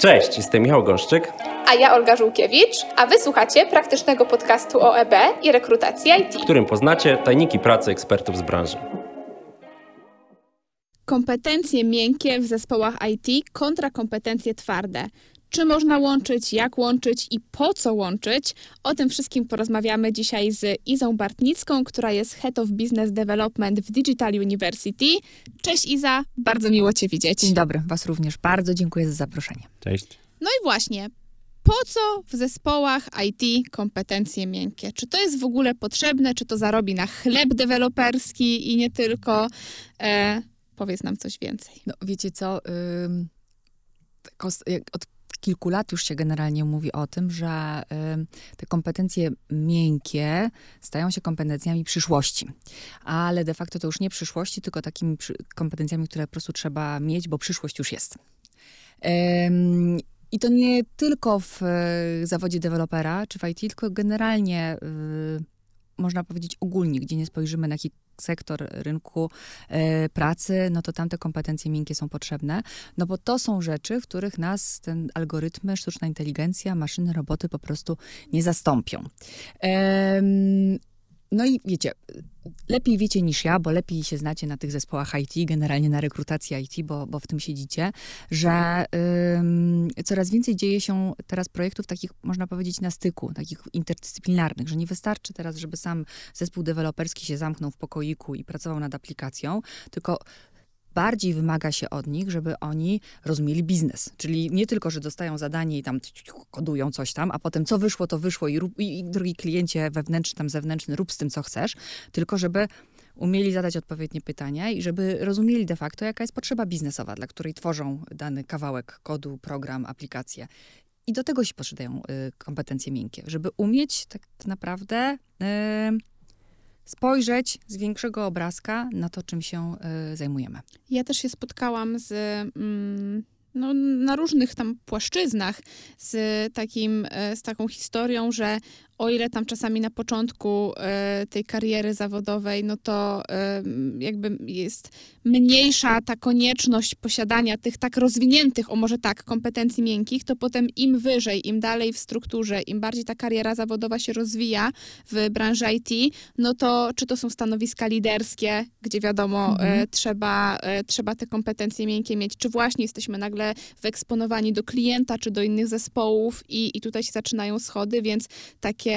Cześć, jestem Michał Gąszczyk. A ja Olga Żółkiewicz, a wysłuchacie praktycznego podcastu o EB i rekrutacji IT. w którym poznacie tajniki pracy ekspertów z branży. Kompetencje miękkie w zespołach IT kontra kompetencje twarde. Czy można łączyć, jak łączyć i po co łączyć? O tym wszystkim porozmawiamy dzisiaj z Izą Bartnicką, która jest Head of Business Development w Digital University. Cześć Iza, bardzo miło Cię widzieć. Dzień dobry, Was również bardzo dziękuję za zaproszenie. Cześć. No i właśnie, po co w zespołach IT kompetencje miękkie? Czy to jest w ogóle potrzebne? Czy to zarobi na chleb deweloperski i nie tylko? E, powiedz nam coś więcej. No wiecie co, od kilku lat już się generalnie mówi o tym, że ym, te kompetencje miękkie stają się kompetencjami przyszłości. Ale de facto to już nie przyszłości, tylko takimi kompetencjami, które po prostu trzeba mieć, bo przyszłość już jest. I to nie tylko w e, zawodzie dewelopera czy w IT, tylko generalnie y, można powiedzieć ogólnie, gdzie nie spojrzymy na sektor rynku e, pracy, no to tam te kompetencje miękkie są potrzebne, no bo to są rzeczy, w których nas ten algorytmy, sztuczna inteligencja, maszyny, roboty po prostu nie zastąpią. No i wiecie, lepiej wiecie niż ja, bo lepiej się znacie na tych zespołach IT, generalnie na rekrutacji IT, bo, bo w tym siedzicie, że coraz więcej dzieje się teraz projektów takich, można powiedzieć, na styku, takich interdyscyplinarnych, że nie wystarczy teraz, żeby sam zespół deweloperski się zamknął w pokoiku i pracował nad aplikacją, tylko bardziej wymaga się od nich, żeby oni rozumieli biznes. Czyli nie tylko, że dostają zadanie i tam kodują coś tam, a potem co wyszło, to wyszło i, rób, i, i drogi kliencie wewnętrzny, tam zewnętrzny, rób z tym, co chcesz, tylko żeby umieli zadać odpowiednie pytania i żeby rozumieli de facto, jaka jest potrzeba biznesowa, dla której tworzą dany kawałek kodu, program, aplikację. I do tego się potrzebują y, kompetencje miękkie, żeby umieć tak naprawdę y, spojrzeć z większego obrazka na to, czym się y, zajmujemy. Ja też się spotkałam z, mm, no, na różnych tam płaszczyznach z, takim, e, z taką historią, że o ile tam czasami na początku e, tej kariery zawodowej, no to e, jakby jest mniejsza ta konieczność posiadania tych tak rozwiniętych, o może tak, kompetencji miękkich, to potem im wyżej, im dalej w strukturze, im bardziej ta kariera zawodowa się rozwija w branży IT, no to czy to są stanowiska liderskie, gdzie wiadomo, Mhm. e, trzeba, e, trzeba te kompetencje miękkie mieć, czy właśnie jesteśmy nagle wyeksponowani do klienta, czy do innych zespołów i, i tutaj się zaczynają schody, więc takie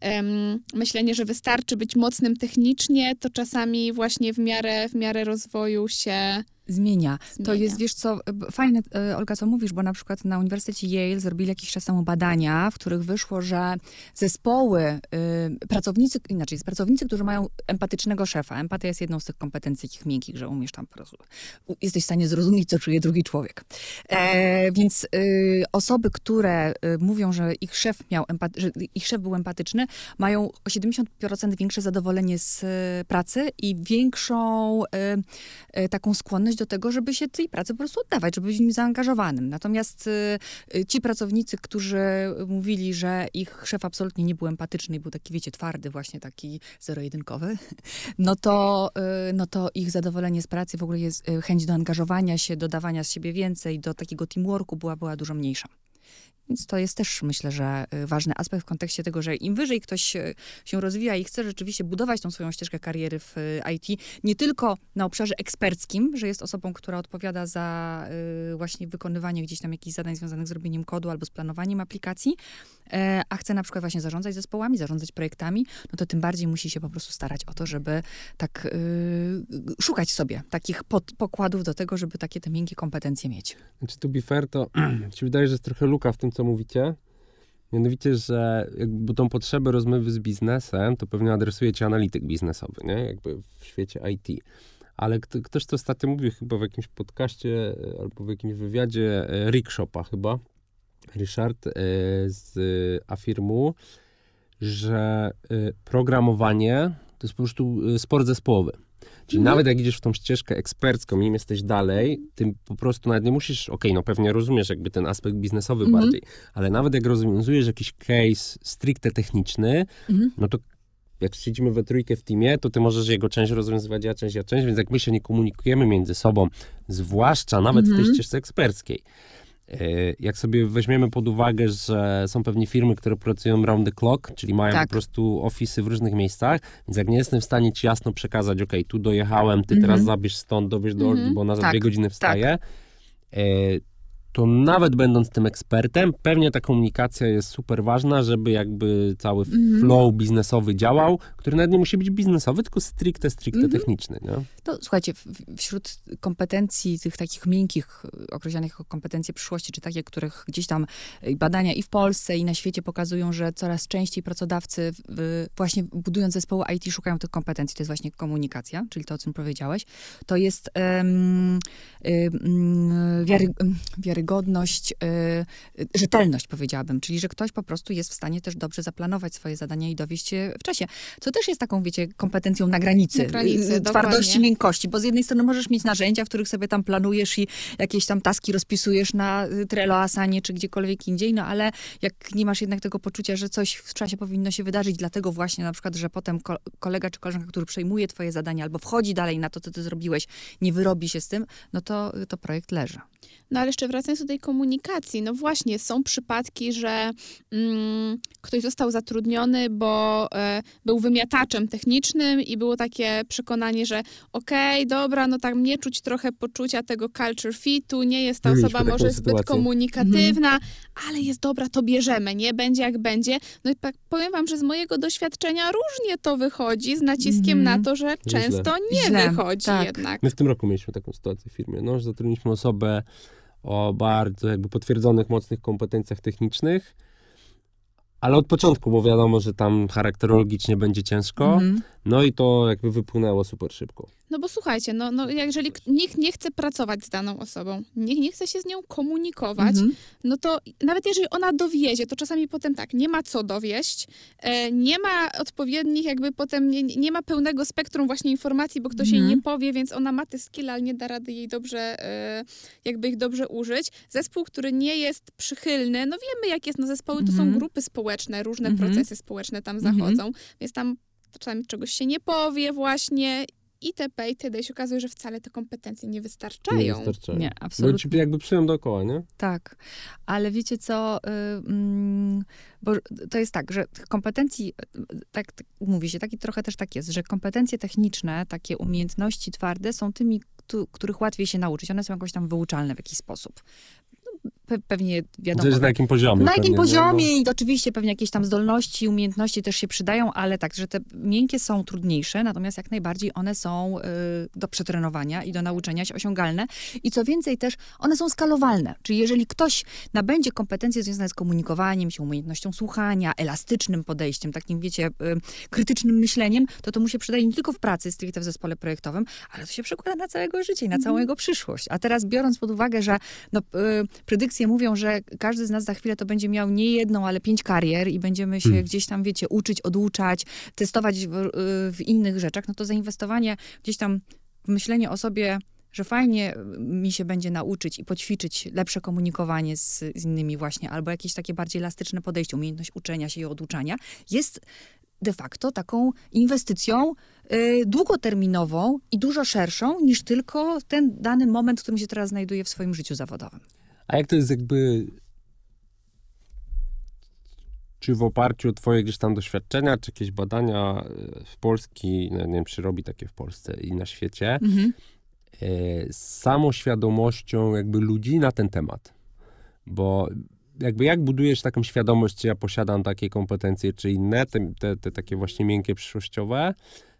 em, myślenie, że wystarczy być mocnym technicznie, to czasami właśnie w miarę, w miarę rozwoju się Zmienia. To zmienia. jest, wiesz co, b- fajne, e, Olga, co mówisz, bo na przykład na Uniwersytecie Yale zrobili jakiś czas temu badania, w których wyszło, że zespoły, y, pracownicy, inaczej, pracownicy, którzy mają empatycznego szefa, empatia jest jedną z tych kompetencji takich miękkich, że umiesz tam po prostu, jesteś w stanie zrozumieć, co czuje drugi człowiek. E, więc y, osoby, które y, mówią, że ich szef miał że ich szef był empatyczny, mają o 70% większe zadowolenie z pracy i większą y, y, taką skłonność do tego, żeby się tej pracy po prostu oddawać, żeby być w nim zaangażowanym. Natomiast y, y, ci pracownicy, którzy mówili, że ich szef absolutnie nie był empatyczny i był taki, wiecie, twardy, właśnie taki zero-jedynkowy, no to, y, no to ich zadowolenie z pracy, w ogóle jest chęć do angażowania się, dodawania z siebie więcej, do takiego teamworku była, była dużo mniejsza. Więc to jest też, myślę, że y, ważny aspekt w kontekście tego, że im wyżej ktoś y, się rozwija i chce rzeczywiście budować tą swoją ścieżkę kariery w y, IT, nie tylko na obszarze eksperckim, że jest osobą, która odpowiada za właśnie wykonywanie gdzieś tam jakichś zadań związanych z robieniem kodu albo z planowaniem aplikacji, e, a chce na przykład właśnie zarządzać zespołami, zarządzać projektami, no to tym bardziej musi się po prostu starać o to, żeby tak y, szukać sobie takich pod, pokładów do tego, żeby takie te miękkie kompetencje mieć. Znaczy, to be fair, to się wydaje, że jest trochę luka w tym, co mówicie. Mianowicie, że jakby tą potrzebę rozmowy z biznesem, to pewnie adresuje ci analityk biznesowy, nie? Jakby w świecie IT. Ale kto, ktoś to ostatnio mówił chyba w jakimś podcaście e, albo w jakimś wywiadzie e, Rick Shopa chyba, Richard e, z Afirmu, że programowanie to jest po prostu sport zespołowy. Czyli Mhm. nawet jak idziesz w tą ścieżkę ekspercką, im jesteś dalej, tym po prostu nawet nie musisz, okej, no pewnie rozumiesz jakby ten aspekt biznesowy Mhm. bardziej, ale nawet jak rozwiązujesz jakiś case stricte techniczny, Mhm. no to jak siedzimy we trójkę w teamie, to ty możesz jego część rozwiązywać, ja część, ja część, więc jak my się nie komunikujemy między sobą, zwłaszcza nawet w tej ścieżce eksperckiej, Jak sobie weźmiemy pod uwagę, że są pewnie firmy, które pracują round the clock, czyli mają Tak. po prostu ofisy w różnych miejscach, więc jak nie jestem w stanie ci jasno przekazać, ok, tu dojechałem, ty Mhm. teraz zabierz stąd, dobierz do Olgi, Mhm. bo ona za Tak, dwie godziny wstaje, e, to nawet będąc tym ekspertem, pewnie ta komunikacja jest super ważna, żeby jakby cały Mhm. flow biznesowy działał, który nawet nie musi być biznesowy, tylko stricte, stricte Mhm. techniczny. Nie? No, słuchajcie, wśród kompetencji tych takich miękkich, określanych jako kompetencje przyszłości, czy takie, których gdzieś tam y, badania i w Polsce, i na świecie pokazują, że coraz częściej pracodawcy właśnie budując zespoły IT szukają tych kompetencji, to jest właśnie komunikacja, czyli to, o czym powiedziałeś. To jest em, em, wiary, em, wiarygodność, y, y, rzetelność powiedziałabym, czyli że ktoś po prostu jest w stanie też dobrze zaplanować swoje zadania i dowieść je w czasie. Co też jest taką, wiecie, kompetencją na granicy. Na granicy, y, twardości, dokładnie. miękkości, bo z jednej strony możesz mieć narzędzia, w których sobie tam planujesz i jakieś tam taski rozpisujesz na Trello, Asanie czy gdziekolwiek indziej, no ale jak nie masz jednak tego poczucia, że coś w czasie powinno się wydarzyć, dlatego właśnie na przykład, że potem ko- kolega czy koleżanka, który przejmuje twoje zadanie albo wchodzi dalej na to, co ty zrobiłeś, nie wyrobi się z tym, no to, to projekt leży. No ale jeszcze wracając do tej komunikacji, no właśnie, są przypadki, że mm, ktoś został zatrudniony, bo e, był wymiataczem technicznym i było takie przekonanie, że okej, dobra, no tak mnie czuć trochę poczucia tego culture fitu, nie jest ta Mieliśmy osoba może zbyt sytuację. komunikatywna, ale jest dobra, to bierzemy, nie? Będzie jak będzie. No i tak powiem wam, że z mojego doświadczenia różnie to wychodzi, z naciskiem Mhm. na to, że często nie Źle, wychodzi tak. jednak. My w tym roku mieliśmy taką sytuację w firmie, no, że zatrudniliśmy osobę o bardzo jakby potwierdzonych, mocnych kompetencjach technicznych, ale od początku, bo wiadomo, że tam charakterologicznie będzie ciężko, Mhm. No i to jakby wypłynęło super szybko. No bo słuchajcie, no, no jeżeli nikt nie chce pracować z daną osobą, nikt nie chce się z nią komunikować, Mhm. no to nawet jeżeli ona dowiezie, to czasami potem tak, nie ma co dowieść, e, nie ma odpowiednich jakby potem, nie, nie ma pełnego spektrum właśnie informacji, bo ktoś jej Mhm. nie powie, więc ona ma te skill, ale nie da rady jej dobrze, e, jakby ich dobrze użyć. Zespół, który nie jest przychylny, no wiemy jak jest, no zespoły to są Mhm. grupy społeczne, różne Mhm. procesy społeczne tam Mhm. zachodzą, więc tam czasami czegoś się nie powie właśnie itp. itd. I się okazuje, że wcale te kompetencje nie Nie wystarczają. wystarczają. Nie, Bo absolutnie. ci jakby przyją dookoła, nie? Tak, ale wiecie co, y, mm, bo to jest tak, że tych kompetencji, y, tak, tak mówi się, tak i trochę też tak jest, że kompetencje techniczne, takie umiejętności twarde są tymi, któ- których łatwiej się nauczyć. One są jakoś tam wyuczalne w jakiś sposób. No, Pe, pewnie wiadomo. Na jakim poziomie. Na jakim nie? poziomie i oczywiście pewnie jakieś tam zdolności, umiejętności też się przydają, ale tak, że te miękkie są trudniejsze, natomiast jak najbardziej one są y, do przetrenowania i do nauczenia się osiągalne. I co więcej też, one są skalowalne. Czyli jeżeli ktoś nabędzie kompetencje związane z komunikowaniem się, umiejętnością słuchania, elastycznym podejściem, takim wiecie, y, krytycznym myśleniem, to to mu się przydaje nie tylko w pracy, stricte w zespole projektowym, ale to się przekłada na całego życie i na całą jego przyszłość. A teraz biorąc pod uwagę, że no, y, predykcje mówią, że każdy z nas za chwilę to będzie miał nie jedną, ale pięć karier i będziemy się Hmm. gdzieś tam, wiecie, uczyć, oduczać, testować w, y, w innych rzeczach, no to zainwestowanie gdzieś tam w myślenie o sobie, że fajnie y, mi się będzie nauczyć i poćwiczyć lepsze komunikowanie z, z innymi właśnie, albo jakieś takie bardziej elastyczne podejście, umiejętność uczenia się i oduczania, jest de facto taką inwestycją y, długoterminową i dużo szerszą niż tylko ten dany moment, w którym się teraz znajduję w swoim życiu zawodowym. A jak to jest jakby... Czy w oparciu o twoje gdzieś tam doświadczenia, czy jakieś badania e, w Polski, no nie wiem, czy robi takie w Polsce i na świecie, Mhm. e, z samą świadomością jakby ludzi na ten temat. Bo jakby jak budujesz taką świadomość, czy ja posiadam takie kompetencje, czy inne, te, te, te takie właśnie miękkie, przyszłościowe,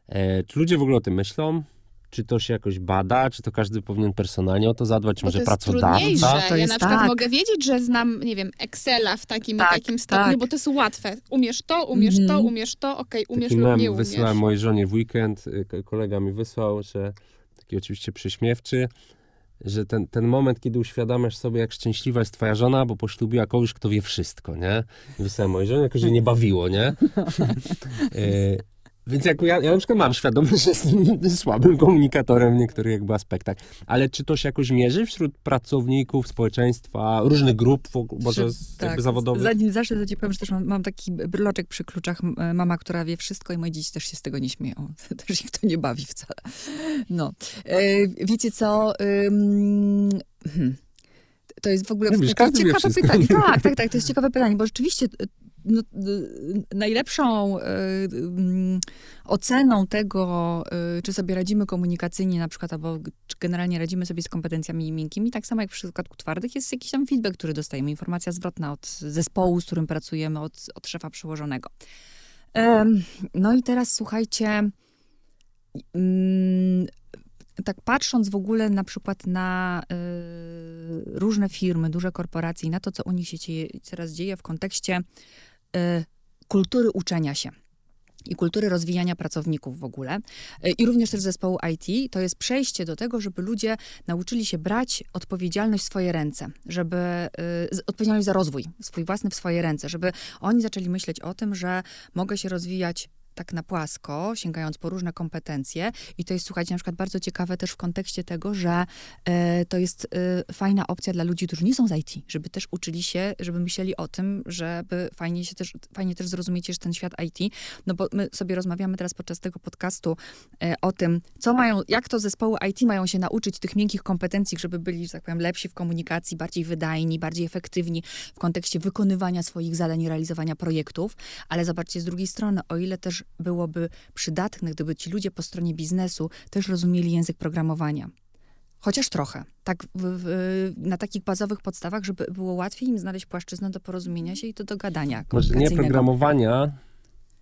e, czy ludzie w ogóle o tym myślą? Czy to się jakoś bada? Czy to każdy powinien personalnie o to zadbać? Czy Bo może to jest pracodawca? trudniejsze. To ja jest na przykład tak. mogę wiedzieć, że znam, nie wiem, Excela w takim, Tak, takim stopniu, tak. bo to jest łatwe. Umiesz to, umiesz to, Mhm. umiesz to, okej, umiesz Taki lub nie umiesz. wysyłałem mojej żonie w weekend, y, ko- kolega mi wysłał, że taki oczywiście prześmiewczy, że ten, ten moment, kiedy uświadamiasz sobie, jak szczęśliwa jest twoja żona, bo poślubiła kogoś, kto wie wszystko, nie? I wysłałem mojej żonie, jako że nie bawiło, nie? Więc jak ja, ja na przykład mam świadomość, że jestem słabym komunikatorem w niektórych jakby aspektach. Ale czy to się jakoś mierzy wśród pracowników, społeczeństwa, różnych grup, w ogóle, może tak, jakby zawodowych? Zanim zacznę, to ci powiem, że też mam, mam taki bryloczek przy kluczach, mama, która wie wszystko i moje dzieci też się z tego nie śmieją. Też ich to nie bawi wcale. No. E, wiecie co? Ym, hmm. To jest w ogóle Mówisz, ciekawe pytanie. Tak, tak, tak, to jest ciekawe pytanie, bo rzeczywiście y, no, najlepszą mm, oceną tego, y, czy sobie radzimy komunikacyjnie na przykład, albo czy generalnie radzimy sobie z kompetencjami miękkimi, tak samo jak w przypadku twardych, jest jakiś tam feedback, który dostajemy, informacja zwrotna od zespołu, z którym pracujemy, od, od szefa przełożonego. No i teraz słuchajcie, mm, tak patrząc w ogóle na przykład na y, różne firmy, duże korporacje i na to, co u nich się teraz dzieje w kontekście kultury uczenia się i kultury rozwijania pracowników w ogóle, y, i również też zespołu IT, to jest przejście do tego, żeby ludzie nauczyli się brać odpowiedzialność w swoje ręce, żeby y, odpowiedzialność za rozwój swój własny w swoje ręce, żeby oni zaczęli myśleć o tym, że mogę się rozwijać tak na płasko, sięgając po różne kompetencje. I to jest, słuchajcie, na przykład bardzo ciekawe też w kontekście tego, że e, to jest e, fajna opcja dla ludzi, którzy nie są z IT, żeby też uczyli się, żeby myśleli o tym, żeby fajnie się też, fajnie też zrozumieć też ten świat IT. No bo my sobie rozmawiamy teraz podczas tego podcastu e, o tym, co mają, jak to zespoły IT mają się nauczyć tych miękkich kompetencji, żeby byli, że tak powiem, lepsi w komunikacji, bardziej wydajni, bardziej efektywni w kontekście wykonywania swoich zadań i realizowania projektów. Ale zobaczcie, z drugiej strony, o ile też byłoby przydatne, gdyby ci ludzie po stronie biznesu też rozumieli język programowania. Chociaż trochę. Tak w, w, na takich bazowych podstawach, żeby było łatwiej im znaleźć płaszczyznę do porozumienia się i do dogadania Może nie programowania,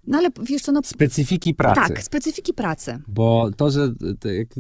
No ale wiesz co, no specyfiki pracy. tak, specyfiki pracy. Bo to, że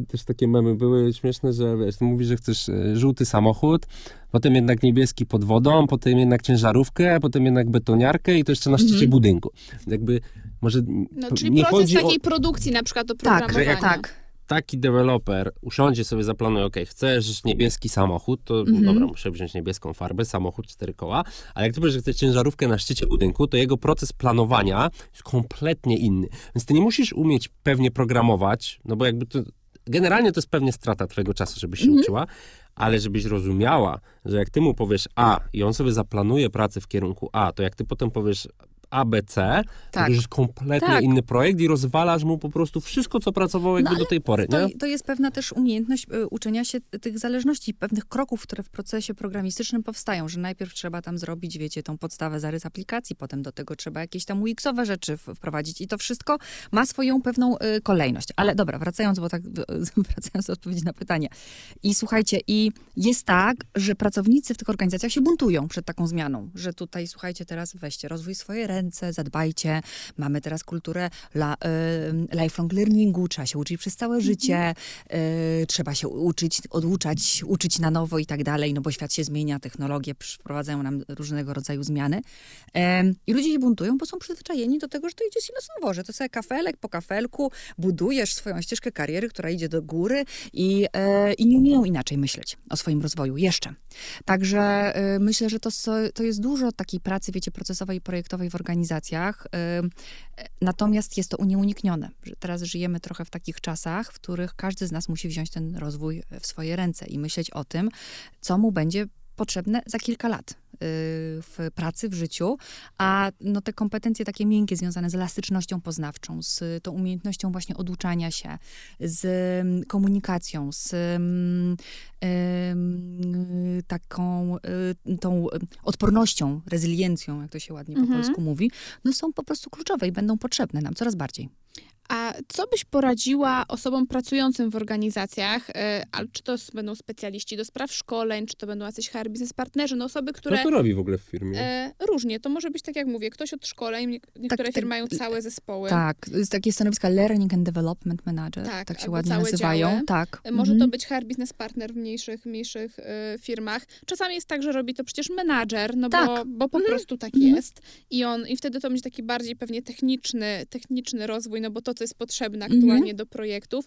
też takie memy były śmieszne, że wiesz, mówisz, że chcesz e, żółty samochód, potem jednak niebieski pod wodą, potem jednak ciężarówkę, potem jednak betoniarkę i to jeszcze na szczycie Mhm. budynku. Jakby może No, czyli nie proces chodzi takiej o produkcji na przykład do Tak, programowania. tak. Taki deweloper usiądzie sobie, zaplanuje, ok, chcesz niebieski samochód, to Mhm. dobra, muszę wziąć niebieską farbę, samochód, cztery koła, ale jak ty powiesz, że chcesz ciężarówkę na szczycie budynku, to jego proces planowania jest kompletnie inny. Więc ty nie musisz umieć pewnie programować, no bo jakby to, generalnie to jest pewnie strata twojego czasu, żebyś się Mhm. uczyła, ale żebyś rozumiała, że jak ty mu powiesz A i on sobie zaplanuje pracę w kierunku A, to jak ty potem powiesz A, B, C, to Tak. już jest kompletnie Tak. inny projekt i rozwalasz mu po prostu wszystko, co pracowało jakby ale do tej pory? To, to jest pewna też umiejętność y, uczenia się tych zależności, pewnych kroków, które w procesie programistycznym powstają, że najpierw trzeba tam zrobić, wiecie, tą podstawę, zarys aplikacji, potem do tego trzeba jakieś tam UX-owe rzeczy wprowadzić i to wszystko ma swoją pewną y, kolejność. Ale dobra, wracając, bo tak wracając do odpowiedzi na pytanie. I słuchajcie, i jest tak, że pracownicy w tych organizacjach się buntują przed taką zmianą, że tutaj, słuchajcie, teraz weźcie rozwój swoje ręce, zadbajcie, mamy teraz kulturę la, y, lifelong learningu, trzeba się uczyć przez całe życie, y, trzeba się uczyć, oduczać, uczyć na nowo i tak dalej, no bo świat się zmienia, technologie wprowadzają nam różnego rodzaju zmiany. Em, I ludzie się buntują, bo są przyzwyczajeni do tego, że to idzie silosowo, że to sobie kafelek po kafelku budujesz swoją ścieżkę kariery, która idzie do góry i, e, i nie umieją inaczej myśleć o swoim rozwoju jeszcze. Także e, myślę, że to, to jest dużo takiej pracy, wiecie, procesowej i projektowej w organizacjach. e, Natomiast jest to nieuniknione, teraz żyjemy trochę w takich czasach, w których każdy z nas musi wziąć ten rozwój w swoje ręce i myśleć o tym, co mu będzie potrzebne za kilka lat y, w pracy, w życiu, a no, te kompetencje takie miękkie związane z elastycznością poznawczą, z tą umiejętnością właśnie oduczania się, z mm, komunikacją, z mm, ym, taką y, tą y, odpornością, rezyliencją, jak to się ładnie po Mhm. polsku mówi, no są po prostu kluczowe i będą potrzebne nam coraz bardziej. A co byś poradziła osobom pracującym w organizacjach, e, a czy to będą specjaliści do spraw szkoleń, czy to będą jacyś HR biznes partnerzy, no osoby, Kto które to robi w ogóle w firmie? e, różnie, to może być tak jak mówię, ktoś od szkoleń, nie- niektóre tak, firmy mają całe zespoły. Tak, jest takie stanowiska Learning and Development Manager, Tak, tak, się ładnie nazywają. działy. Tak. E, Może Mhm. to być HR biznes partner w mniejszych, mniejszych e, firmach. Czasami jest tak, że robi to przecież menadżer, no bo, Tak. bo po Mhm. prostu tak Mhm. jest. I on i wtedy to będzie taki bardziej pewnie techniczny, techniczny rozwój, no bo to, co jest potrzebne Mhm. aktualnie do projektów.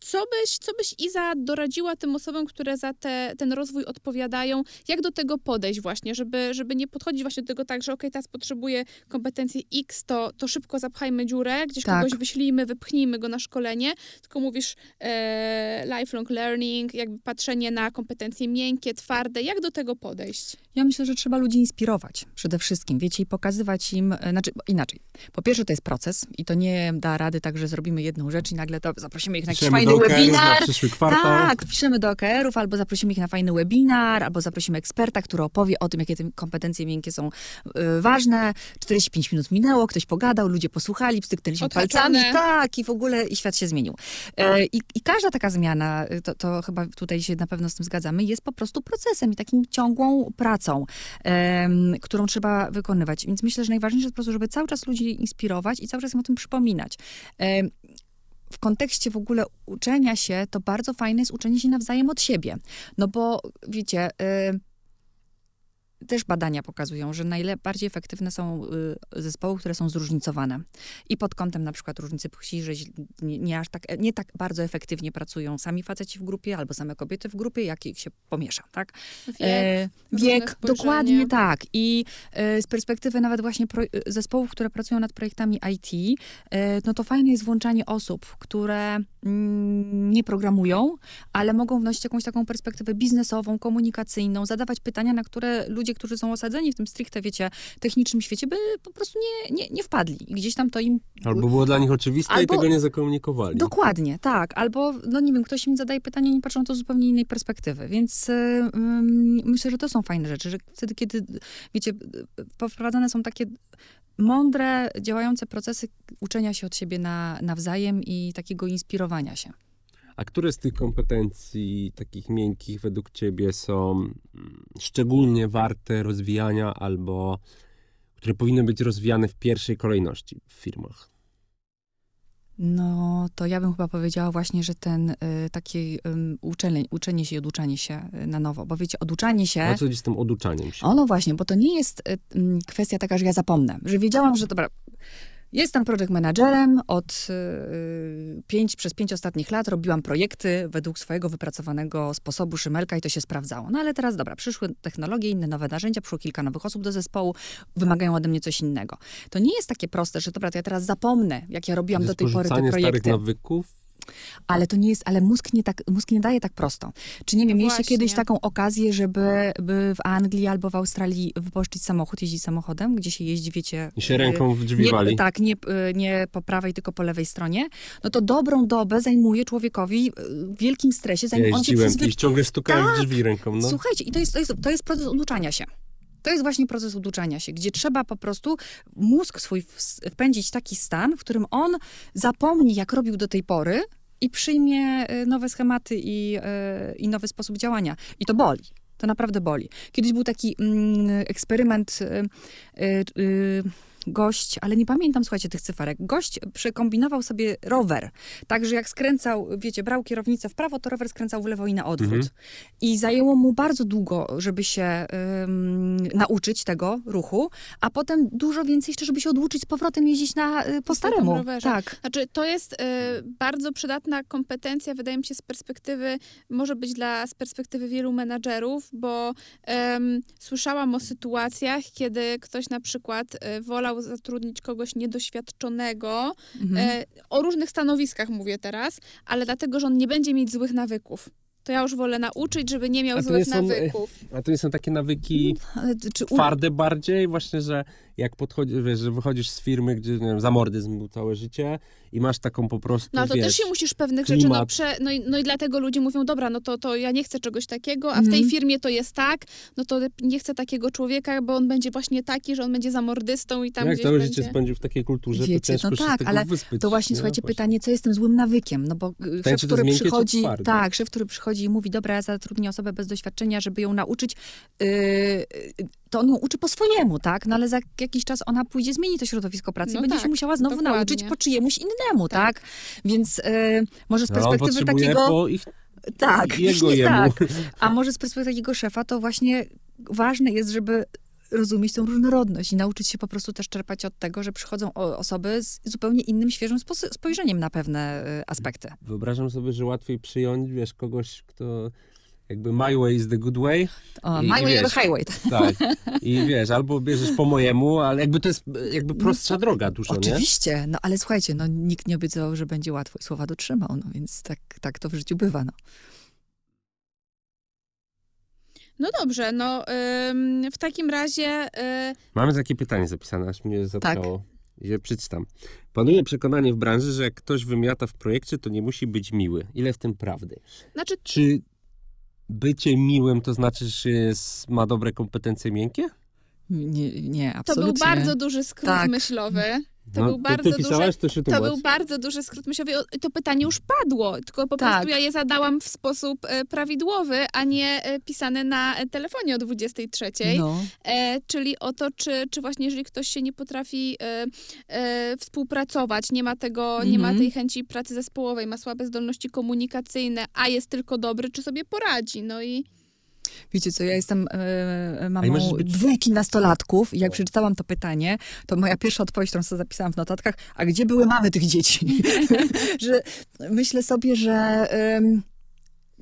Co byś, co byś Iza doradziła tym osobom, które za te, ten rozwój odpowiadają? Jak do tego podejść właśnie, żeby, żeby nie podchodzić właśnie do tego tak, że okej, teraz potrzebuję kompetencje X, to, to szybko zapchajmy dziurę, gdzieś Tak. kogoś wyślijmy, wypchnijmy go na szkolenie, tylko mówisz e, lifelong learning, jakby patrzenie na kompetencje miękkie, twarde. Jak do tego podejść? Ja myślę, że trzeba ludzi inspirować przede wszystkim, wiecie, i pokazywać im, e, znaczy inaczej. Po pierwsze to jest proces i to nie da rady tak, że zrobimy jedną rzecz i nagle to zaprosimy ich na jakiś Piszemy fajny webinar. na przyszły kwartał. Tak, piszemy do OKR-ów, albo zaprosimy ich na fajny webinar, albo zaprosimy eksperta, który opowie o tym, jakie te kompetencje miękkie są y, ważne. 45 minut minęło, ktoś pogadał, ludzie posłuchali, pstryknęliśmy Odhaczane. palcami. Tak, i w ogóle i świat się zmienił. E, i, I każda taka zmiana, to, to chyba tutaj się na pewno z tym zgadzamy, jest po prostu procesem i takim ciągłą pracą, em, którą trzeba wykonywać. Więc myślę, że najważniejsze jest po prostu, żeby cały czas ludzi inspirować i cały czas im o tym przypominać. Em, w kontekście w ogóle uczenia się, to bardzo fajne jest uczenie się nawzajem od siebie. No bo wiecie, y, też badania pokazują, że najbardziej efektywne są y, zespoły, które są zróżnicowane. I pod kątem na przykład różnicy płci, że nie, nie aż tak, nie tak bardzo efektywnie pracują sami faceci w grupie albo same kobiety w grupie, jak ich się pomiesza, tak? Wiek, E, wiek dokładnie tak. I e, z perspektywy nawet właśnie pro, zespołów, które pracują nad projektami IT, e, no to fajne jest włączanie osób, które mm, nie programują, ale mogą wnosić jakąś taką perspektywę biznesową, komunikacyjną, zadawać pytania, na które ludzie, którzy są osadzeni w tym stricte, wiecie, technicznym świecie, by po prostu nie, nie, nie wpadli. I gdzieś tam to im Albo było dla nich oczywiste i Albo- tego nie zakomunikowali. Dokładnie, tak. Albo, no nie wiem, ktoś mi zadaje pytanie, nie patrzą na to z zupełnie innej perspektywy. Więc y, ym, myślę, że to są fajne rzeczy, że wtedy, kiedy, wiecie, wprowadzane są takie mądre, działające procesy uczenia się od siebie na, nawzajem i takiego inspirowania się. A które z tych kompetencji takich miękkich według ciebie są mm, szczególnie warte rozwijania albo które powinny być rozwijane w pierwszej kolejności w firmach? No, to ja bym chyba powiedziała właśnie, że ten y, takie ym, uczenie, uczenie się i oduczanie się y, na nowo. Bo wiecie, oduczanie się... A co chodzi z tym oduczaniem się? O, no właśnie, bo to nie jest y, kwestia taka, że ja zapomnę, że wiedziałam, że dobra, jestem project managerem od y, pięć, przez pięć ostatnich lat robiłam projekty według swojego wypracowanego sposobu szymelka i to się sprawdzało. No ale teraz, dobra, przyszły technologie, inne nowe narzędzia, przyszło kilka nowych osób do zespołu, wymagają ode mnie coś innego. To nie jest takie proste, że dobra, to ja teraz zapomnę, jak ja robiłam do tej pory te porzucanie starych projekty. nawyków? Ale to nie jest, ale mózg nie, tak, mózg nie daje tak prosto. Czy nie wiem, mieliście kiedyś taką okazję, żeby by w Anglii albo w Australii wypożyczyć samochód, jeździć samochodem, gdzie się jeździ, wiecie... I się ręką w drzwi nie, wali. Tak, nie, nie po prawej, tylko po lewej stronie. No to dobrą dobę zajmuje człowiekowi y, w wielkim stresie, Ja zanim on się jeździłem przyzwy... i ciągle stukałem w Tak. drzwi ręką. No. Słuchajcie, i to jest, to, jest, to jest proces oduczania się. To jest właśnie proces oduczania się, gdzie trzeba po prostu mózg swój wpędzić w taki stan, w którym on zapomni, jak robił do tej pory i przyjmie y, nowe schematy i, y, i nowy sposób działania. I to boli. To naprawdę boli. Kiedyś był taki mm, eksperyment y, y, y, gość, ale nie pamiętam, słuchajcie, tych cyferek. Gość przekombinował sobie rower. Tak, że jak skręcał, wiecie, brał kierownicę w prawo, to rower skręcał w lewo i na odwrót. Mhm. I zajęło mu bardzo długo, żeby się ym, nauczyć tego ruchu, a potem dużo więcej jeszcze, żeby się oduczyć z powrotem jeździć na, y, po staremu. rowerze. Tak. Znaczy, to jest y, bardzo przydatna kompetencja, wydaje mi się, z perspektywy, może być dla, z perspektywy wielu menadżerów, bo em, słyszałam o sytuacjach, kiedy ktoś na przykład y, wolał zatrudnić kogoś niedoświadczonego, Mhm. e, o różnych stanowiskach mówię teraz, ale dlatego, że on nie będzie mieć złych nawyków. To ja już wolę nauczyć, żeby nie miał złych nie są, e, nawyków. A to nie są takie nawyki u... twarde bardziej, właśnie, że jak podchodzi, wiesz, że wychodzisz z firmy, gdzie nie wiem, zamordyzm był całe życie i masz taką po prostu, No to wiesz, też się musisz pewnych rzeczy, no, klimat. prze, no, i, no i dlatego ludzie mówią, dobra, no to, to ja nie chcę czegoś takiego, a w tej Mhm. firmie to jest tak, no to nie chcę takiego człowieka, bo on będzie właśnie taki, że on będzie zamordystą i tam jak gdzieś całe będzie... życie spędził w takiej kulturze, Wiecie, to ciężko no się tak, ale wyspyć. To właśnie, nie? słuchajcie, Właśnie. pytanie, co jest tym złym nawykiem? No bo y, czy szef, który przychodzi, tak, szef, który przychodzi i mówi, dobra, ja zatrudnię osobę bez doświadczenia, żeby ją nauczyć, yy, to on ją uczy po swojemu, tak? No ale za jakiś czas ona pójdzie, zmieni to środowisko pracy No i będzie tak, się musiała znowu dokładnie. nauczyć po czyjemuś innemu, tak? Tak. Więc yy, może z No, perspektywy potrzebuje takiego... po ich Tak, jego jemu. tak. A może z perspektywy takiego szefa, to właśnie ważne jest, żeby rozumieć tą różnorodność i nauczyć się po prostu też czerpać od tego, że przychodzą osoby z zupełnie innym, świeżym spojrzeniem na pewne y, aspekty. Wyobrażam sobie, że łatwiej przyjąć, wiesz, kogoś, kto jakby my way is the good way, O, I- my i way or wiesz, highway. tak. I wiesz, albo bierzesz po mojemu, ale jakby to jest jakby prostsza droga dużo, nie? Oczywiście, no ale słuchajcie, no nikt nie obiecywał, że będzie łatwo i słowa dotrzymał, no więc tak, tak to w życiu bywa, no. No dobrze, no ym, w takim razie y, Mamy takie pytanie zapisane, aż mnie zaczęło. Je przeczytam. Panuje przekonanie w branży, że jak ktoś wymiata w projekcie, to nie musi być miły. Ile w tym prawdy? znaczy Czy bycie miłym to znaczy, że jest, ma dobre kompetencje miękkie? Nie, nie to absolutnie. był bardzo duży skrót Tak. myślowy. To No, był bardzo ty duży pisałaś, to To był bardzo duży skrót myślowy. To pytanie już padło, tylko po Tak. prostu ja je zadałam w sposób e, prawidłowy, a nie e, pisane na e, telefonie o 23. No. E, czyli o to, czy, czy właśnie jeżeli ktoś się nie potrafi e, e, współpracować, nie ma tego, nie ma Mhm. tej chęci pracy zespołowej, ma słabe zdolności komunikacyjne, a jest tylko dobry, czy sobie poradzi. No i Wiecie co, ja jestem e, i mamą być- dwójki nastolatków i jak przeczytałam to pytanie, to moja pierwsza odpowiedź, którą sobie zapisałam w notatkach, a gdzie były mamy tych dzieci? że myślę sobie, że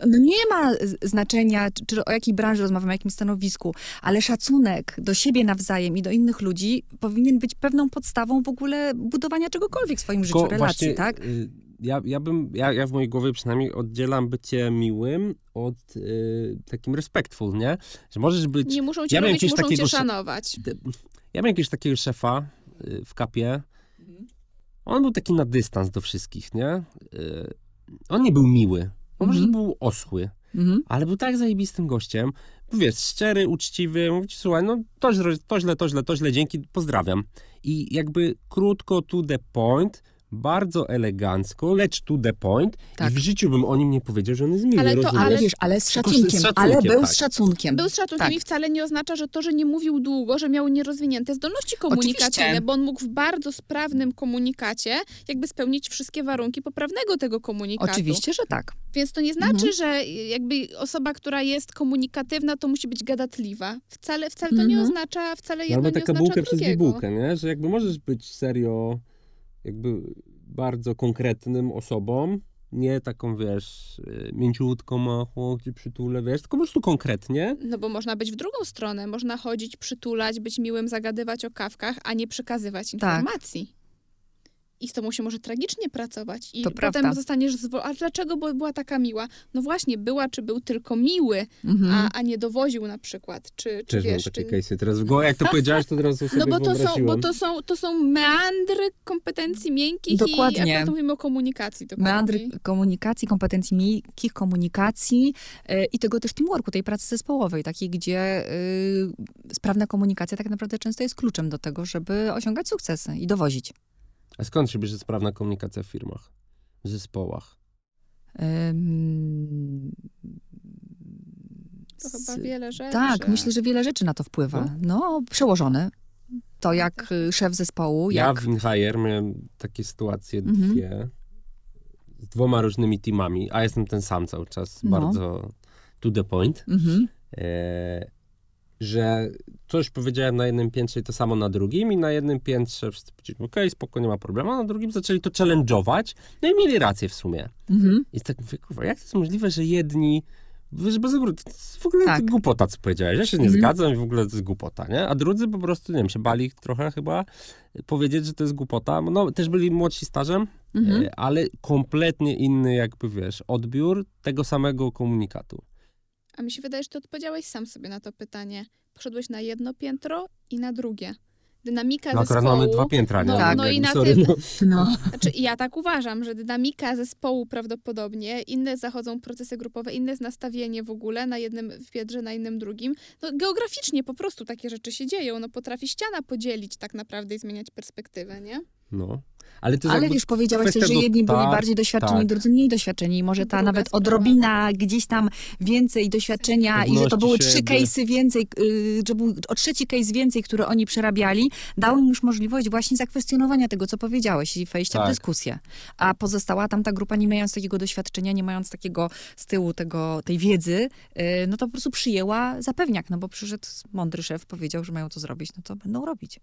no nie ma znaczenia, czy, czy o jakiej branży rozmawiamy, o jakim stanowisku, ale szacunek do siebie nawzajem i do innych ludzi powinien być pewną podstawą w ogóle budowania czegokolwiek w swoim życiu, Tylko relacji, właśnie, tak? y, Ja, ja bym, ja, ja w mojej głowie przynajmniej oddzielam bycie miłym od y, takim respectful, nie? Że możesz być... nie muszą cię Ja jakiegoś muszą cię takiego sze- szanować. Ja miałem jakiegoś takiego szefa y, w kapie. On był taki na dystans do wszystkich, nie? Y, On nie był miły. On Mhm. był osły. Mhm. Ale był tak zajebistym gościem. Wiesz, szczery, uczciwy. Mówi ci, słuchaj, no to źle, to źle, to źle, to źle, dzięki, pozdrawiam. I jakby krótko, to the point, bardzo elegancko, lecz to the point. Tak. I w życiu bym o nim nie powiedział, że on jest miły, Ale to- rozumiesz? Ale wiesz, ale z Tylko z- szacunkiem, szacunkiem, ale był tak. z szacunkiem. Był z szacunkiem Tak. i wcale nie oznacza, że to, że nie mówił długo, że miał nierozwinięte zdolności komunikacyjne, Oczywiście. bo on mógł w bardzo sprawnym komunikacie jakby spełnić wszystkie warunki poprawnego tego komunikatu. Oczywiście, że tak. Więc to nie znaczy, Mhm. że jakby osoba, która jest komunikatywna, to musi być gadatliwa. Wcale, wcale to nie Mhm. oznacza, wcale No, jedno albo nie taka oznacza bułkę przez drugiego. bibułkę, nie? Że jakby możesz być serio jakby bardzo konkretnym osobą, nie taką, wiesz, y, mięciutką, macho, ci przytulę, wiesz, tylko po prostu konkretnie. No bo można być w drugą stronę. Można chodzić, przytulać, być miłym, zagadywać o kawkach, a nie przekazywać Tak. I z tobą się może tragicznie pracować. I To potem prawda. zostaniesz zwol... A dlaczego bo była taka miła? No właśnie, była czy był tylko miły, Mhm. a, a nie dowoził na przykład. Czy, czy Też mam wiesz, takie czy... case'y teraz w głowie. Jak to powiedziałeś, to teraz sobie No bo to, są, bo to są, to są meandry kompetencji miękkich Dokładnie. i akurat mówimy o komunikacji. dokładnie. Meandry komunikacji, kompetencji miękkich, komunikacji e, i tego też teamworku, tej pracy zespołowej, takiej, gdzie y, sprawna komunikacja tak naprawdę często jest kluczem do tego, żeby osiągać sukcesy i dowozić. A skąd się bierze sprawna komunikacja w firmach, w zespołach? Ym, To z- chyba wiele rzeczy. Tak, myślę, że wiele rzeczy na to wpływa. No, przełożony. To jak y, szef zespołu, Ja jak... w InHire miałem takie sytuacje Mhm. dwie z dwoma różnymi teamami, a jestem ten sam cały czas, No. bardzo to the point. Mhm. e, że coś powiedziałem na jednym piętrze i to samo na drugim i na jednym piętrze wszyscy powiedzieli, okej, spoko, nie ma problemu, a na drugim zaczęli to challenge'ować, no i mieli rację w sumie. Mhm. I tak mówię, kurwa, jak to jest możliwe, że jedni Wiesz, bez ogóry, to jest w ogóle Tak. głupota, co powiedziałeś. Ja się nie Mhm. zgadzam i w ogóle to jest głupota, nie? A drudzy po prostu, nie wiem, się bali trochę chyba powiedzieć, że to jest głupota. No, też byli młodsi stażem, Mhm. e, ale kompletnie inny jakby, wiesz, odbiór tego samego komunikatu. A mi się wydaje, że ty odpowiedziałeś sam sobie na to pytanie. Poszedłeś na jedno piętro i na drugie. Dynamika No zespołu... mamy dwa piętra, nie? No, Tak. no i na sorry, tym... no. No. Znaczy, ja tak uważam, że dynamika zespołu prawdopodobnie, inne zachodzą procesy grupowe, inne jest nastawienie w ogóle na jednym w piętrze, na innym drugim. No, geograficznie po prostu takie rzeczy się dzieją. No, potrafi ściana podzielić tak naprawdę i zmieniać perspektywę, nie? No. Ale, to Ale wiesz, powiedziałaś też, że jedni byli tak, bardziej doświadczeni, tak. drudzy mniej doświadczeni. I może ta nawet odrobina gdzieś tam więcej doświadczenia i że to były trzy case'y więcej, yy, że był o trzeci case więcej, który oni przerabiali, dał im już możliwość właśnie zakwestionowania tego, co powiedziałeś i wejścia Tak. w dyskusję. A pozostała tamta grupa, nie mając takiego doświadczenia, nie mając takiego z tyłu tego, tej wiedzy, yy, no to po prostu przyjęła zapewniak, no bo przyszedł mądry szef, powiedział, że mają to zrobić, no to będą robić.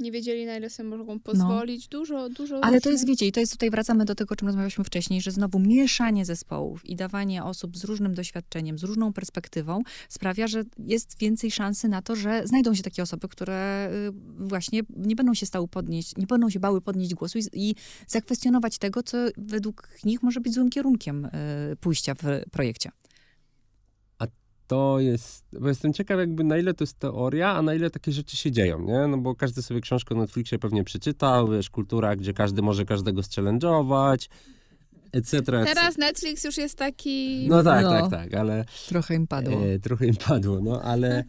Nie wiedzieli, na ile sobie mogą pozwolić. Dużo, dużo No. Ale to jest, różnych- wiecie, i to jest tutaj wracamy do tego, o czym rozmawialiśmy wcześniej, że znowu mieszanie zespołów i dawanie osób z różnym doświadczeniem, z różną perspektywą sprawia, że jest więcej szansy na to, że znajdą się takie osoby, które y, właśnie nie będą się stały podnieść, nie będą się bały podnieść głosu i, i zakwestionować tego, co według nich może być złym kierunkiem y, pójścia w projekcie. To jest, bo jestem ciekaw jakby na ile to jest teoria, a na ile takie rzeczy się dzieją, nie? No bo każdy sobie książkę o Netflixie pewnie przeczytał, wiesz, kultura, gdzie każdy może każdego zchallenge'ować, etc. etc. Teraz Netflix już jest taki... No tak, No. tak, tak, ale Trochę im padło. e, trochę im padło, no ale,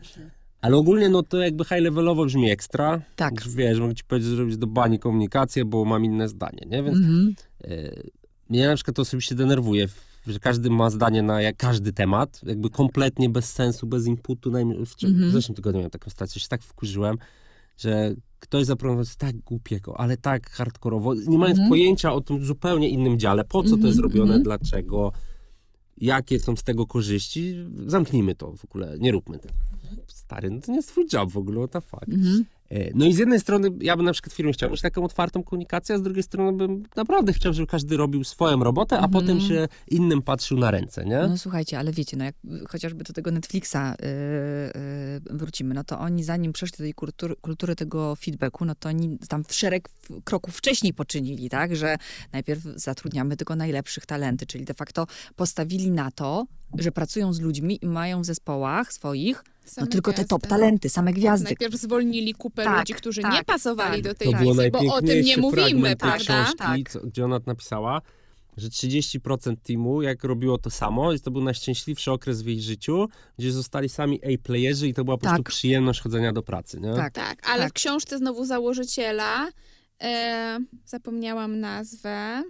ale ogólnie no to jakby high levelowo brzmi ekstra. Tak. Już Wiesz, mogę ci powiedzieć, że zrobić do bani komunikację, bo mam inne zdanie, nie? Więc Mhm. E, Mnie na przykład to osobiście denerwuje, że każdy ma zdanie na jak, każdy temat, jakby kompletnie bez sensu, bez inputu. Najmniej, w, Mhm. w zeszłym tygodniu miałem taką stację, się tak wkurzyłem, że ktoś zaproponował tak głupiego, ale tak hardkorowo, nie mając Mhm. pojęcia o tym zupełnie innym dziale, po co to Mhm, jest robione, mhm. dlaczego, jakie są z tego korzyści, zamknijmy to w ogóle, nie róbmy tego. Stary, no to nie jest twój job w ogóle, what the fuck. E, No i z jednej strony ja bym na przykład firmie chciał mieć taką otwartą komunikację, a z drugiej strony bym naprawdę chciał, żeby każdy robił swoją robotę, a Mhm. potem się innym patrzył na ręce, nie? No słuchajcie, ale wiecie, no jak chociażby do tego Netflixa yy, yy, wrócimy, no to oni zanim przeszli do tej kultury, kultury tego feedbacku, no to oni tam szereg kroków wcześniej poczynili, tak, że najpierw zatrudniamy tylko najlepszych talenty, czyli de facto postawili na to, że pracują z ludźmi i mają w zespołach swoich no tylko te gwiazdy. top talenty, same gwiazdy. Najpierw zwolnili kupę Tak, ludzi, którzy tak, nie pasowali tak. do tej To bo o tym nie mówimy, prawda? książki, Tak. co, gdzie ona napisała, że 30% teamu, jak robiło to samo, i to był najszczęśliwszy okres w jej życiu, gdzie zostali sami A-playerzy i to była po prostu Tak. przyjemność chodzenia do pracy, nie? Tak. Tak, ale Tak. w książce znowu założyciela e, zapomniałam nazwę.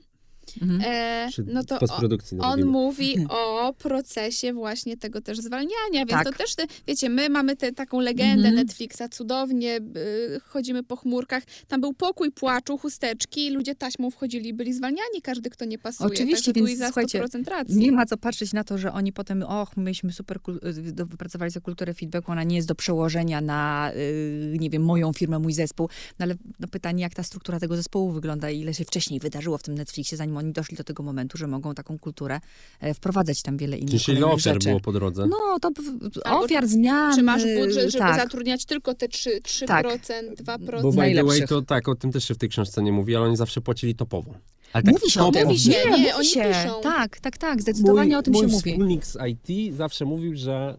Mhm. E, no to on robimy. mówi o procesie właśnie tego też zwalniania, więc Tak. to też, te, wiecie, my mamy tę taką legendę Mhm. Netflixa, cudownie y, chodzimy po chmurkach. Tam był pokój płaczu, chusteczki, ludzie taśmą wchodzili i byli zwalniani, każdy, kto nie pasuje. Oczywiście, więc za słuchajcie, 100% racji. Nie ma co patrzeć na to, że oni potem, och, myśmy super y, do- wypracowali sobie kulturę feedbacku, ona nie jest do przełożenia na, y, nie wiem, moją firmę, mój zespół. No ale no, pytanie, jak ta struktura tego zespołu wygląda i ile się wcześniej wydarzyło w tym Netflixie, zanim oni doszli do tego momentu, że mogą taką kulturę e, wprowadzać tam wiele innych Czyli ofiar rzeczy. było po drodze? No, to w- Albo ofiar, zmian. Czy masz budżet, żeby tak. zatrudniać tylko te 3%, 3% Tak. 2%? Bo by the way, to tak, o tym też się w tej książce nie mówi, ale oni zawsze płacili topowo. Ale tak Mówi się o tym. Mówi się, nie, nie, mówi oni się. piszą. Tak, tak, tak, zdecydowanie o tym mój się mówi. wspólnik z IT zawsze mówił, że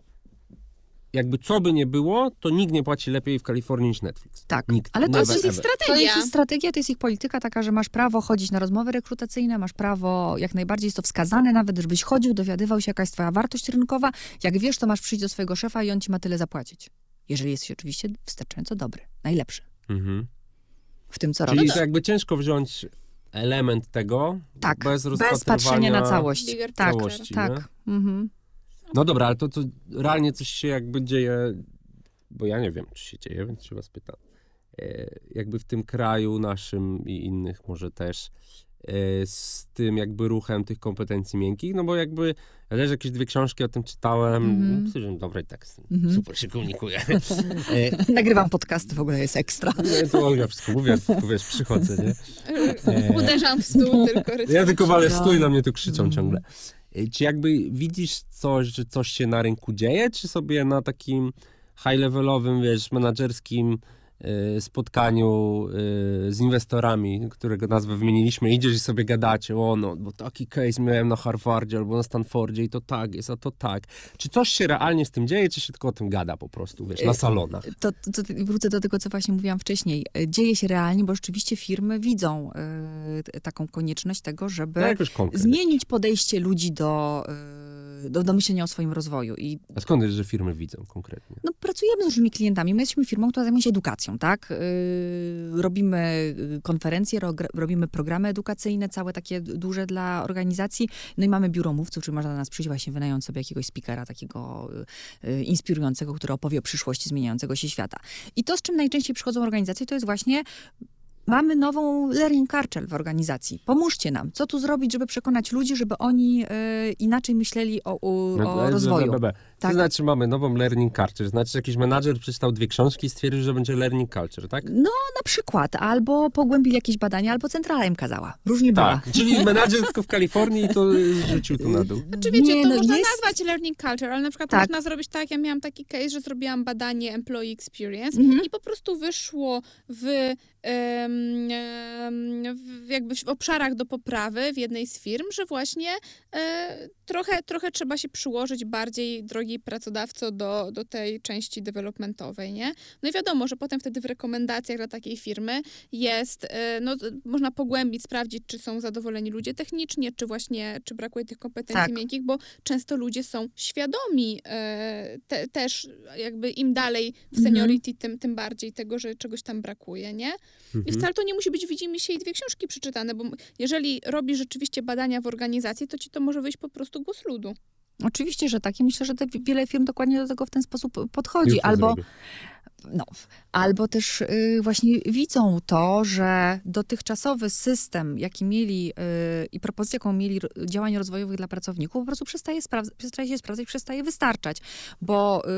jakby co by nie było, to nikt nie płaci lepiej w Kalifornii niż Netflix. Tak, Nikt. ale to jest ich ever. To strategia. jest ich strategia, to jest ich polityka taka, że masz prawo chodzić na rozmowy rekrutacyjne, masz prawo, jak najbardziej jest to wskazane nawet, żebyś chodził, dowiadywał się, jaka jest twoja wartość rynkowa. Jak wiesz, to masz przyjść do swojego szefa i on ci ma tyle zapłacić. Jeżeli jesteś oczywiście wystarczająco dobry, najlepszy Mhm. w tym, co Czyli robisz. to jakby ciężko wziąć element tego Tak, bez bez patrzenia na całość. Bigger Tak, całości, tak. Mhm. No dobra, ale to, to realnie coś się jakby dzieje, bo ja nie wiem, czy się dzieje, więc się was pytam. E, jakby w tym kraju naszym i innych może też z tym jakby ruchem tych kompetencji miękkich, no bo jakby ja też jakieś dwie książki o tym czytałem, Mhm. mm. dobra i tak Mhm. super się komunikuję. e, Nagrywam podcasty, w ogóle jest ekstra. no, to Olga wszystko mówi, tylko wiesz, przychodzę, nie? E, Uderzam w stół tylko Ja tylko walę w No. stół i na mnie tu krzyczą Mm. ciągle. E, Czy jakby widzisz coś, że coś się na rynku dzieje, czy sobie na takim high-levelowym, wiesz, menadżerskim e, spotkaniu e, z inwestorami, którego nazwę wymieniliśmy, idziesz i sobie gadacie, o no, bo taki case miałem na Harvardzie albo na Stanfordzie i to tak jest, a to tak. Czy coś się realnie z tym dzieje, czy się tylko o tym gada po prostu, wiesz, na E, salonach? To, to, to wrócę do tego, co właśnie mówiłam wcześniej. Dzieje się realnie, bo rzeczywiście firmy widzą t- taką konieczność tego, żeby No zmienić podejście ludzi do, y, do, do myślenia o swoim rozwoju. I A skąd jest, że firmy widzą konkretnie? no, pracujemy z różnymi klientami. My jesteśmy firmą, która zajmuje się edukacją, tak? Y, Robimy y, konferencje, rogra- robimy programy edukacyjne, całe takie duże dla organizacji. No i mamy biuro mówców, czyli można do nas przyjść właśnie wynająć sobie jakiegoś speakera takiego y, y, inspirującego, który opowie o przyszłości zmieniającego się świata. I to, z czym najczęściej przychodzą organizacje, to jest właśnie Mamy nową learning culture w organizacji. Pomóżcie nam. Co tu zrobić, żeby przekonać ludzi, żeby oni y, inaczej myśleli o, No, o rozwoju? Be. To Tak. znaczy mamy nową learning culture. Znaczy że jakiś menadżer przeczytał dwie książki i stwierdził, że będzie learning culture, tak? No, na przykład. Albo pogłębili jakieś badania, albo centrala im kazała. Różnie. Tak. Czyli menadżer tylko w Kalifornii i to zrzucił tu na dół. Czy wiecie, Nie, to no można jest- nazwać learning culture, ale na przykład Tak. można zrobić tak, ja miałam taki case, że zrobiłam badanie employee experience Mhm. i po prostu wyszło w, w jakby w obszarach do poprawy w jednej z firm, że właśnie e, trochę, trochę trzeba się przyłożyć bardziej, drogi drogi pracodawco do, do tej części developmentowej, nie? No i wiadomo, że potem wtedy w rekomendacjach dla takiej firmy jest, e, no można pogłębić, sprawdzić, czy są zadowoleni ludzie technicznie, czy właśnie, czy brakuje tych kompetencji Tak. miękkich, bo często ludzie są świadomi e, te, też jakby im dalej w Mhm. seniority, tym, tym bardziej tego, że czegoś tam brakuje, nie? I Mhm. wcale to nie musi być widzimy się i dwie książki przeczytane, bo jeżeli robisz rzeczywiście badania w organizacji, to ci to może wyjść po prostu głos ludu. Oczywiście, że tak. I myślę, że wiele firm dokładnie do tego w ten sposób podchodzi. Albo zrobię. No, albo też y, właśnie widzą to, że dotychczasowy system, jaki mieli y, i propozycja, jaką mieli działań rozwojowych dla pracowników, po prostu przestaje, przestaje się sprawdzać, przestaje wystarczać. Bo y,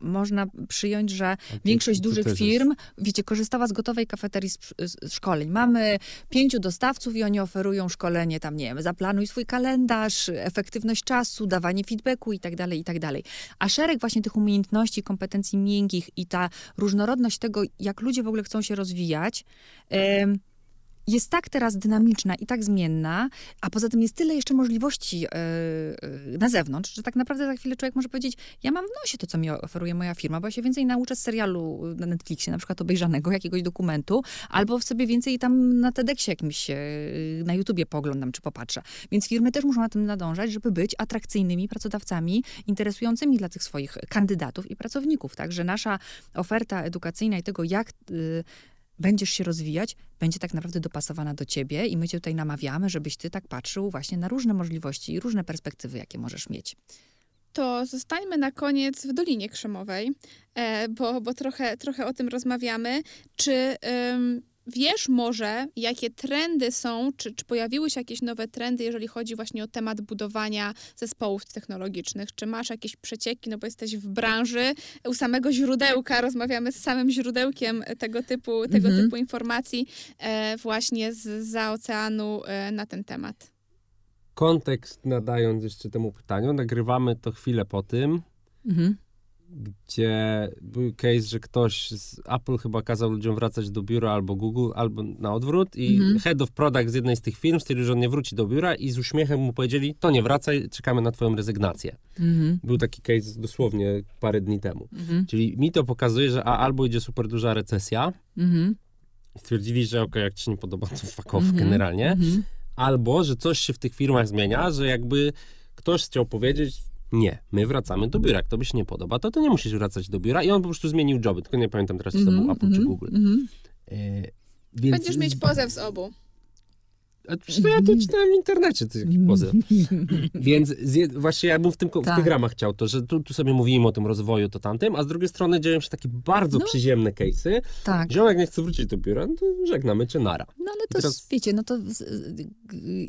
można przyjąć, że większość dużych firm, wiecie, korzystała z gotowej kafeterii z, z szkoleń. Mamy pięciu dostawców i oni oferują szkolenie tam, nie wiem, zaplanuj swój kalendarz, efektywność czasu, dawanie feedbacku i tak dalej, i tak dalej. A szereg właśnie tych umiejętności, kompetencji miękkich i ta różnorodność tego, jak ludzie w ogóle chcą się rozwijać, jest tak teraz dynamiczna i tak zmienna, a poza tym jest tyle jeszcze możliwości e, na zewnątrz, że tak naprawdę za chwilę człowiek może powiedzieć, ja mam w nosie to, co mi oferuje moja firma, bo ja się więcej nauczę z serialu na Netflixie, na przykład obejrzanego, jakiegoś dokumentu, albo sobie więcej tam na TEDxie jakimś, e, na YouTubie poglądam, czy popatrzę. Więc firmy też muszą na tym nadążać, żeby być atrakcyjnymi pracodawcami, interesującymi dla tych swoich kandydatów i pracowników. Także nasza oferta edukacyjna i tego, jak y, będziesz się rozwijać, będzie tak naprawdę dopasowana do ciebie i my cię tutaj namawiamy, żebyś ty tak patrzył właśnie na różne możliwości i różne perspektywy, jakie możesz mieć. To zostańmy na koniec w Dolinie Krzemowej, e, bo, bo trochę, trochę o tym rozmawiamy. Czy wiesz może, jakie trendy są, czy, czy pojawiły się jakieś nowe trendy, jeżeli chodzi właśnie o temat budowania zespołów technologicznych? Czy masz jakieś przecieki, no bo jesteś w branży, u samego źródełka, rozmawiamy z samym źródełkiem tego typu, tego Mhm. typu informacji e, właśnie z za oceanu e, na ten temat. Kontekst nadając jeszcze temu pytaniu, nagrywamy to chwilę po tym, Mhm. Gdzie był case, że ktoś z Apple chyba kazał ludziom wracać do biura albo Google, albo na odwrót i Mhm. head of product z jednej z tych firm stwierdził, że on nie wróci do biura i z uśmiechem mu powiedzieli, to nie wracaj, czekamy na twoją rezygnację. Mhm. Był taki case dosłownie parę dni temu. Mhm. Czyli mi to pokazuje, że a, albo idzie super duża recesja, Mhm. stwierdzili, że okej, jak ci się nie podoba, to fuck off Mhm. generalnie, Mhm. albo, że coś się w tych firmach zmienia, że jakby ktoś chciał powiedzieć, nie, my wracamy do biura, jak tobie się nie podoba, to ty nie musisz wracać do biura i on po prostu zmienił joby, tylko nie pamiętam teraz, czy to był Apple czy Mhm. Google. Mhm. E, więc Będziesz mieć pozew z obu. A przecież to ja to czytałem w internecie, to jakiś pozew. Więc z, właśnie ja bym w, tym, w Tak. tych ramach chciał to, że tu, tu sobie mówimy o tym rozwoju, to tamtym, a z drugiej strony dzieją się takie bardzo No. przyziemne case'y. Tak. Ziomek nie chce wrócić do biura, no to żegnamy cię nara. No ale I to, teraz- wiecie, no to z- z-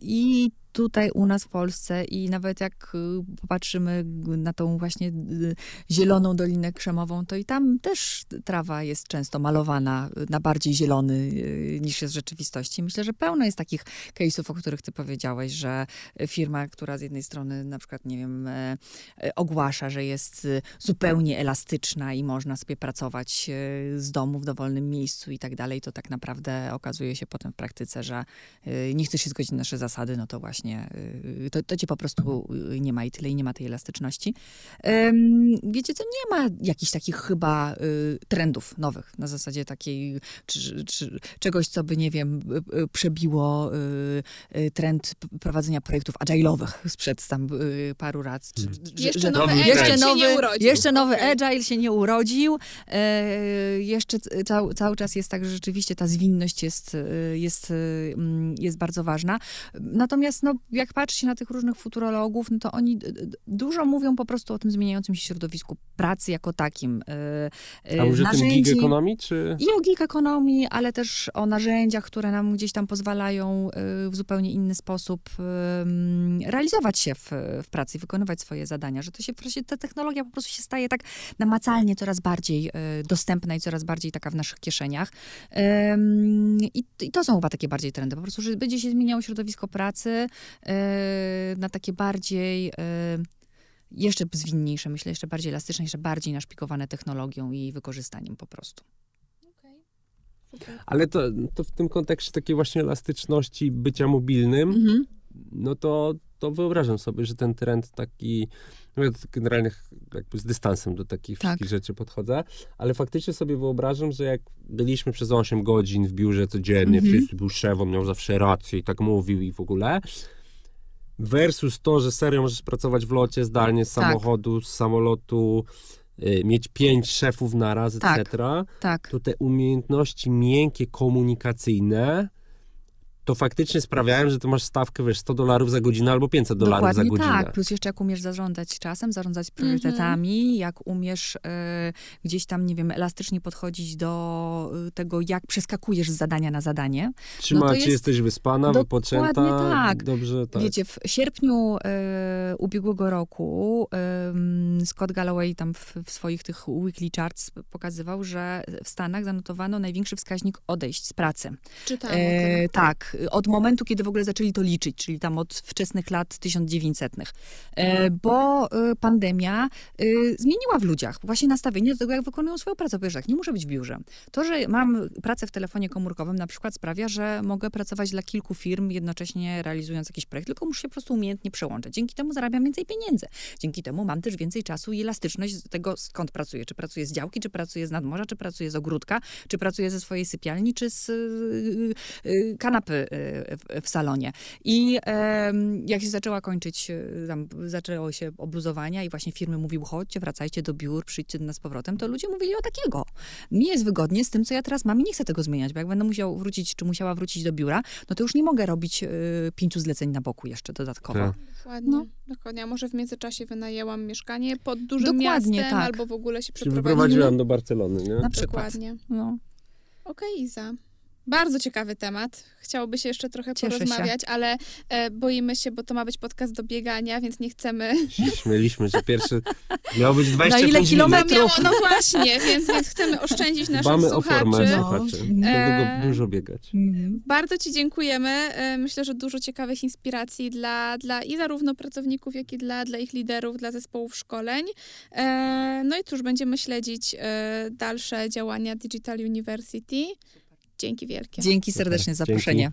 i tutaj u nas w Polsce i nawet jak y, popatrzymy na tą właśnie y, zieloną Dolinę Krzemową, to i tam też trawa jest często malowana na bardziej zielony y, niż jest w rzeczywistości. Myślę, że pełno jest takich case'ów, o których ty powiedziałeś, że firma, która z jednej strony na przykład, nie wiem, e, e, ogłasza, że jest zupełnie elastyczna i można sobie pracować y, z domu w dowolnym miejscu i tak dalej, to tak naprawdę okazuje się potem w praktyce, że nie chcesz się zgodzić na nasze zasady, no to właśnie y, to, to cię po prostu y, nie ma i tyle, i nie ma tej elastyczności. Wiecie co, nie ma jakichś takich chyba y, trendów nowych, na zasadzie takiej, czy, czy, czegoś, co by, nie wiem, przebiło trend prowadzenia projektów agile'owych sprzed tam paru lat. Czy, że- Jeszcze że- nowy agile jeszcze się nowy, nie urodził. jeszcze nowy Okej. agile się nie urodził. E, jeszcze cał, cały czas jest tak, że rzeczywiście ta zwinność jest, jest, mm, jest bardzo ważna. Natomiast no, jak patrzy się na tych różnych futurologów, no to oni dużo mówią po prostu o tym zmieniającym się środowisku pracy jako takim. e, e, A może tym gig economy, czy... i o gig ekonomii, ale też o narzędziach, które nam gdzieś tam pozwalają y, w zupełnie inny sposób realizować się w, w pracy, i wykonywać swoje zadania, że to się ta technologia po prostu się staje tak namacalnie coraz bardziej y, dostępna i coraz bardziej taka w naszych kieszeniach. I, I to są chyba takie bardziej trendy, po prostu, że będzie się zmieniało środowisko pracy y, na takie bardziej y, jeszcze zwinniejsze, myślę, jeszcze bardziej elastyczne, jeszcze bardziej naszpikowane technologią i wykorzystaniem po prostu. Ale to, to w tym kontekście takiej właśnie elastyczności bycia mobilnym, Mhm. no to to wyobrażam sobie, że ten trend taki, no ja to generalnie jakby z dystansem do takich Tak. wszystkich rzeczy podchodzę, ale faktycznie sobie wyobrażam, że jak byliśmy przez 8 godzin w biurze codziennie, Mhm. wszyscy był szef, on miał zawsze rację i tak mówił i w ogóle, versus to, że serio możesz pracować w locie zdalnie z Tak. samochodu, z samolotu, y, mieć pięć szefów naraz, Tak. etc., Tak. to te umiejętności miękkie, komunikacyjne, to faktycznie sprawiają, że ty masz stawkę, wiesz, 100 dolarów za godzinę albo 500 dolarów za Dokładnie godzinę. tak. Plus jeszcze jak umiesz zarządzać czasem, zarządzać priorytetami, jak umiesz e, gdzieś tam, nie wiem, elastycznie podchodzić do e, tego, jak przeskakujesz z zadania na zadanie. Trzyma no jest- jesteś wyspana, Dokładnie wypoczęta, tak. dobrze, tak. Wiecie, w sierpniu e, ubiegłego roku em, Scott Galloway tam w, w swoich tych weekly charts pokazywał, że w Stanach zanotowano największy wskaźnik odejść z pracy. Czytałam E, tym. Tak, od momentu, kiedy w ogóle zaczęli to liczyć, czyli tam od wczesnych lat 1900. E, bo e, pandemia e, zmieniła w ludziach właśnie nastawienie do tego, jak wykonują swoją pracę. Bo wiesz, tak, nie muszę być w biurze. To, że mam pracę w telefonie komórkowym na przykład sprawia, że mogę pracować dla kilku firm, jednocześnie realizując jakiś projekt, tylko muszę się po prostu umiejętnie przełączać. Dzięki temu zarabiam więcej pieniędzy. Dzięki temu mam też więcej czasu i elastyczność tego, skąd pracuję. Czy pracuję z działki, czy pracuję z nadmorza, czy pracuję z ogródka, czy pracuję ze swojej sypialni, czy z kanapy y, w, salonie. I jak się zaczęła kończyć, y, tam zaczęło się obluzowania i właśnie firmy mówiły, chodźcie, wracajcie do biur, przyjdźcie do nas z powrotem, to ludzie mówili o takiego. Mi jest wygodnie z tym, co ja teraz mam i nie chcę tego zmieniać, bo jak będę musiał wrócić, czy musiała wrócić do biura, no to już nie mogę robić y, pięciu zleceń na boku jeszcze dodatkowo. Tak. Dokładnie, No. dokładnie. A może w międzyczasie wynajęłam mieszkanie pod dużym Dokładnie, miastem, tak. albo w ogóle się przeprowadziłam. wyprowadziłam do Barcelony, nie? Na przykład. Dokładnie. No. Okej, Iza. Bardzo ciekawy temat. Chciałoby się jeszcze trochę Cieszę się. porozmawiać, ale e, boimy się, bo to ma być podcast do biegania, więc nie chcemy. Się Śmieliśmy, że pierwszy miał być Na 25 ile kilometrów? Miało, no właśnie, więc, więc chcemy oszczędzić naszych Dbamy o słuchaczy. formę No. słuchaczy. E, Dużo, dużo biegać. Mhm. Bardzo Ci dziękujemy. E, Myślę, że dużo ciekawych inspiracji dla, dla i zarówno pracowników, jak i dla, dla ich liderów, dla zespołów szkoleń. E, No i cóż, będziemy śledzić e, dalsze działania Digital University. Dzięki wielkie. Dzięki serdecznie za Dzięki. zaproszenie.